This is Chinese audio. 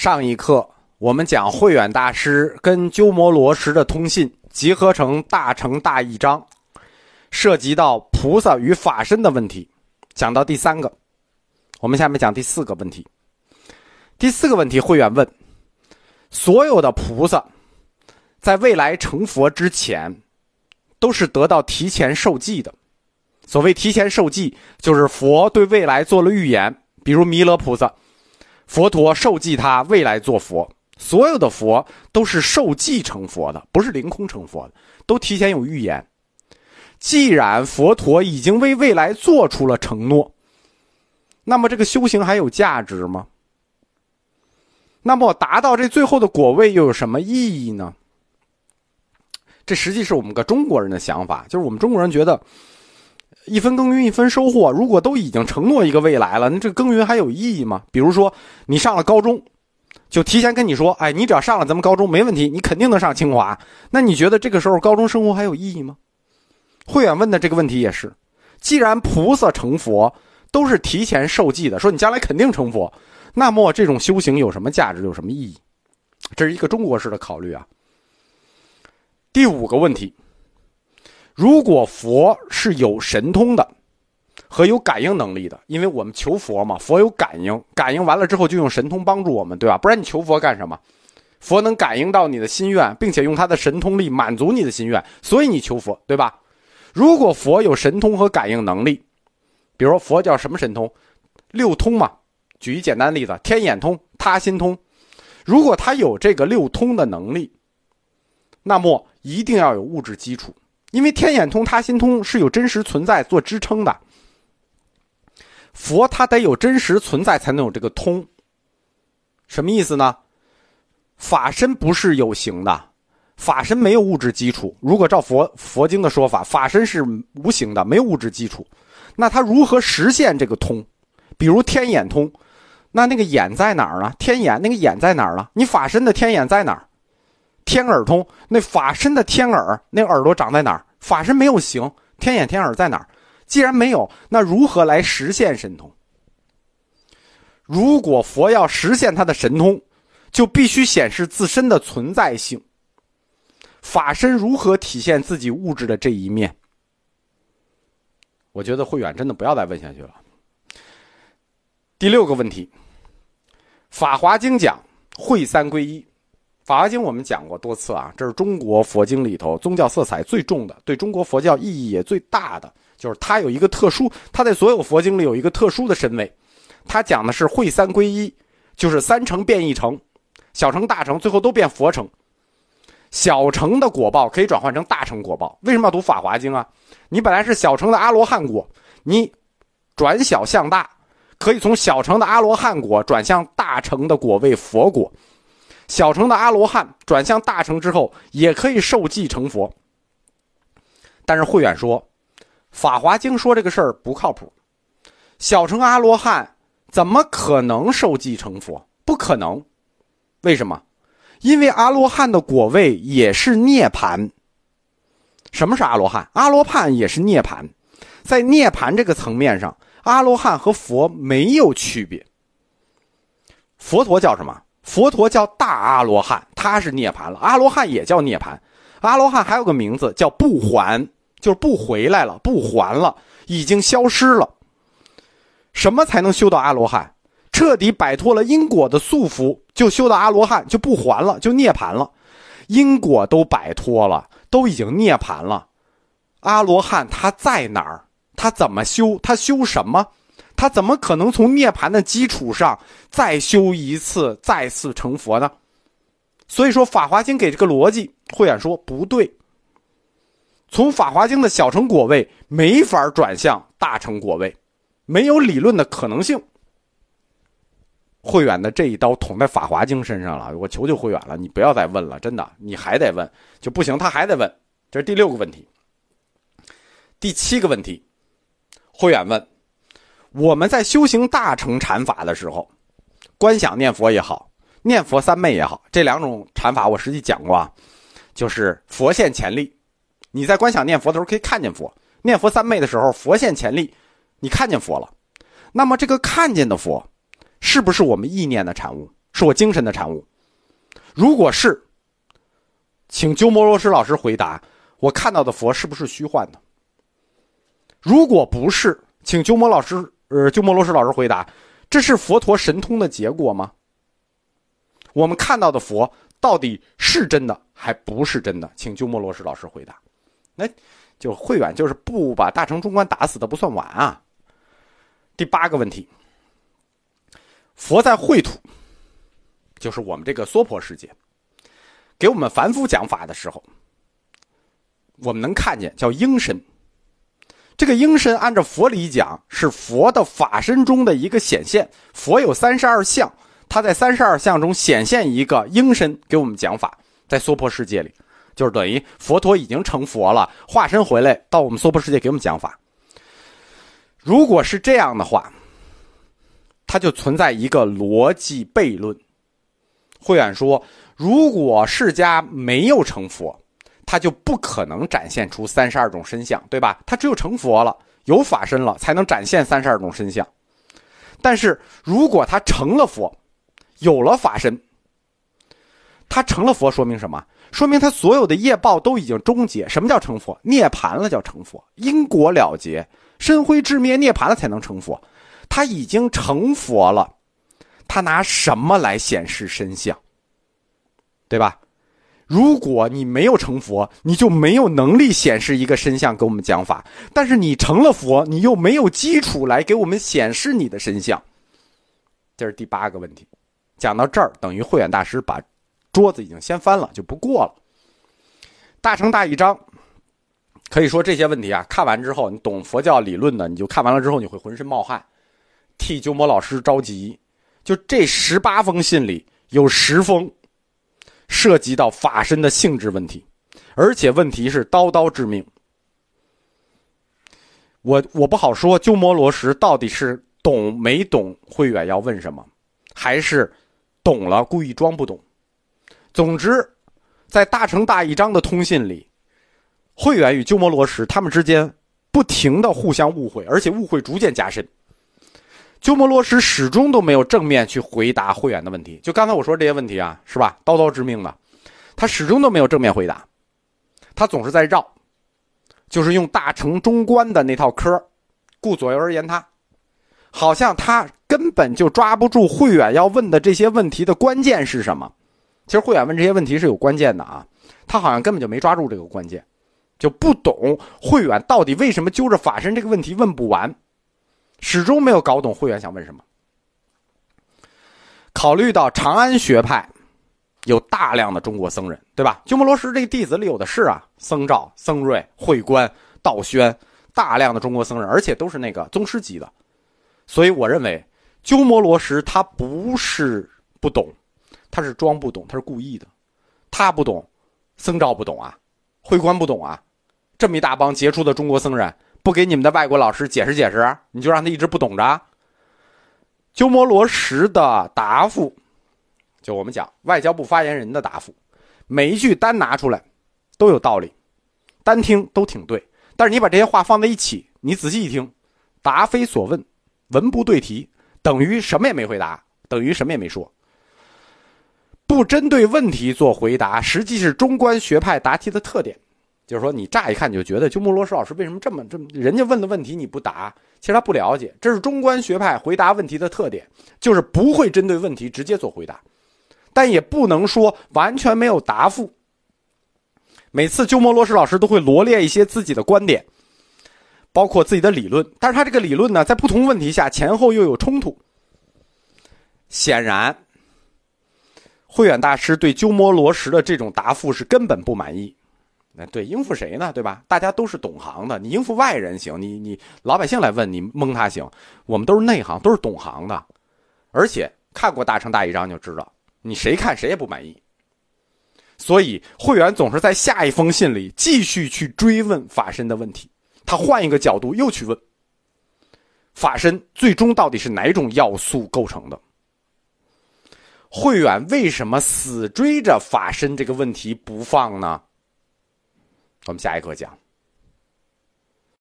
上一课我们讲慧远大师跟鸠摩罗什的通信集合成《大乘大义章》，涉及到菩萨与法身的问题，讲到第三个，我们下面讲第四个问题。第四个问题，慧远问：所有的菩萨在未来成佛之前，都是得到提前受记的。所谓提前受记，就是佛对未来做了预言，比如弥勒菩萨。佛陀受记他未来做佛，所有的佛都是受记成佛的，不是凌空成佛的，都提前有预言。既然佛陀已经为未来做出了承诺，那么这个修行还有价值吗？那么达到这最后的果位又有什么意义呢？这实际是我们个中国人的想法，就是我们中国人觉得。一分耕耘一分收获，如果都已经承诺一个未来了，那这耕耘还有意义吗？比如说，你上了高中，就提前跟你说，哎，你只要上了咱们高中没问题，你肯定能上清华。那你觉得这个时候高中生活还有意义吗？慧远问的这个问题也是，既然菩萨成佛都是提前受记的，说你将来肯定成佛，那么这种修行有什么价值，有什么意义？这是一个中国式的考虑啊。第五个问题。如果佛是有神通的，和有感应能力的，因为我们求佛嘛，佛有感应，感应完了之后就用神通帮助我们，对吧？不然你求佛干什么？佛能感应到你的心愿，并且用他的神通力满足你的心愿，所以你求佛，对吧？如果佛有神通和感应能力，比如佛叫什么神通？六通嘛。举一简单例子，天眼通、他心通。如果他有这个六通的能力，那么一定要有物质基础。因为天眼通、他心通是有真实存在做支撑的，佛他得有真实存在才能有这个通。什么意思呢？法身不是有形的，法身没有物质基础。如果照佛佛经的说法，法身是无形的，没有物质基础。那他如何实现这个通？比如天眼通，那那个眼在哪儿呢？天眼那个眼在哪儿了？你法身的天眼在哪儿？天耳通，那法身的天耳，那耳朵长在哪儿？法身没有形，天眼天耳在哪儿？既然没有，那如何来实现神通？如果佛要实现他的神通，就必须显示自身的存在性。法身如何体现自己物质的这一面？我觉得慧远真的不要再问下去了。第六个问题，《法华经》讲会三归一。法华经我们讲过多次啊，这是中国佛经里头宗教色彩最重的，对中国佛教意义也最大的，就是它有一个特殊，它在所有佛经里有一个特殊的身位。它讲的是会三归一，就是三成变一成，小成大成，最后都变佛成。小成的果报可以转换成大成果报。为什么要读法华经啊？你本来是小成的阿罗汉果，你转小向大，可以从小成的阿罗汉果转向大成的果位佛果。小乘的阿罗汉转向大乘之后，也可以受记成佛。但是慧远说，《法华经》说这个事儿不靠谱。小乘阿罗汉怎么可能受记成佛？不可能。为什么？因为阿罗汉的果位也是涅盘。什么是阿罗汉？阿罗汉也是涅盘。在涅盘这个层面上，阿罗汉和佛没有区别。佛陀叫什么？佛陀叫大阿罗汉，他是涅槃了。阿罗汉也叫涅槃，阿罗汉还有个名字叫不还，就是不回来了，不还了，已经消失了。什么才能修到阿罗汉？彻底摆脱了因果的束缚，就修到阿罗汉，就不还了，就涅槃了。因果都摆脱了，都已经涅槃了。阿罗汉他在哪儿？他怎么修？他修什么？他怎么可能从涅槃的基础上再修一次、再次成佛呢？所以说，《法华经》给这个逻辑，慧远说不对。从《法华经》的小成果位没法转向大成果位，没有理论的可能性。慧远的这一刀捅在《法华经》身上了，我求求慧远了，你不要再问了，真的，你还得问就不行，他还得问。这是第六个问题。第七个问题，慧远问。我们在修行大乘禅法的时候，观想念佛也好，念佛三昧也好，这两种禅法我实际讲过啊，就是佛现前力，你在观想念佛的时候可以看见佛，念佛三昧的时候佛现前力，你看见佛了。那么这个看见的佛，是不是我们意念的产物？是我精神的产物？如果是，请鸠摩罗什老师回答：我看到的佛是不是虚幻的？如果不是，请鸠摩老师，呃，鸠摩罗什老师回答：这是佛陀神通的结果吗？我们看到的佛到底是真的还不是真的？请鸠摩罗什老师回答。那，就慧远就是不把大乘中观打死的不算晚啊。第八个问题，佛在秽土，就是我们这个娑婆世界，给我们凡夫讲法的时候，我们能看见叫应身。这个应身按照佛理讲是佛的法身中的一个显现。佛有三十二相，他在三十二相中显现一个应身给我们讲法，在娑婆世界里，就是等于佛陀已经成佛了，化身回来到我们娑婆世界给我们讲法。如果是这样的话，它就存在一个逻辑悖论。慧远说，如果释迦没有成佛。他就不可能展现出三十二种身相，对吧？他只有成佛了，有法身了，才能展现三十二种身相。但是如果他成了佛，有了法身，他成了佛，说明什么？说明他所有的业报都已经终结。什么叫成佛？涅槃了叫成佛，因果了结，身灰智灭，涅盘了才能成佛。他已经成佛了，他拿什么来显示身相？对吧？如果你没有成佛，你就没有能力显示一个身相给我们讲法；但是你成了佛，你又没有基础来给我们显示你的身相。这是第八个问题。讲到这儿，等于慧远大师把桌子已经掀翻了，就不过了。大乘大义章，可以说这些问题啊，看完之后，你懂佛教理论的，你就看完了之后，你会浑身冒汗，替鸠摩老师着急。就这十八封信里，有十封。涉及到法身的性质问题，而且问题是刀刀致命。我我不好说鸠摩罗什到底是懂没懂慧远要问什么，还是懂了故意装不懂。总之，在大乘大义章的通信里，慧远与鸠摩罗什他们之间不停的互相误会，而且误会逐渐加深。鸠摩罗什始终都没有正面去回答慧远的问题。就刚才我说这些问题啊，是吧？刀刀致命的，他始终都没有正面回答，他总是在绕，就是用大乘中观的那套科顾左右而言他，好像他根本就抓不住慧远要问的这些问题的关键是什么。其实慧远问这些问题是有关键的啊，他好像根本就没抓住这个关键，就不懂慧远到底为什么揪着法身这个问题问不完。始终没有搞懂会员想问什么。考虑到长安学派有大量的中国僧人，对吧？鸠摩罗什这个弟子里有的是啊，僧肇、僧瑞、慧观、道宣，大量的中国僧人，而且都是那个宗师级的。所以我认为，鸠摩罗什他不是不懂，他是装不懂，他是故意的。他不懂，僧肇不懂啊，慧观不懂啊，这么一大帮杰出的中国僧人。不给你们的外国老师解释解释，你就让他一直不懂着。鸠摩罗什的答复，就我们讲外交部发言人的答复，每一句单拿出来都有道理，单听都挺对。但是你把这些话放在一起，你仔细一听，答非所问，文不对题，等于什么也没回答，等于什么也没说。不针对问题做回答，实际是中观学派答题的特点。就是说，你乍一看你就觉得鸠摩罗什老师为什么这么这么？人家问的问题你不答，其实他不了解。这是中观学派回答问题的特点，就是不会针对问题直接做回答，但也不能说完全没有答复。每次鸠摩罗什老师都会罗列一些自己的观点，包括自己的理论，但是他这个理论呢，在不同问题下前后又有冲突。显然，慧远大师对鸠摩罗什的这种答复是根本不满意。那对应付谁呢？对吧？大家都是懂行的，你应付外人行，你你老百姓来问你蒙他行。我们都是内行，都是懂行的，而且看过《大成大义章》就知道，你谁看谁也不满意。所以会员总是在下一封信里继续去追问法身的问题，他换一个角度又去问法身最终到底是哪种要素构成的？慧远为什么死追着法身这个问题不放呢？我们下一课讲。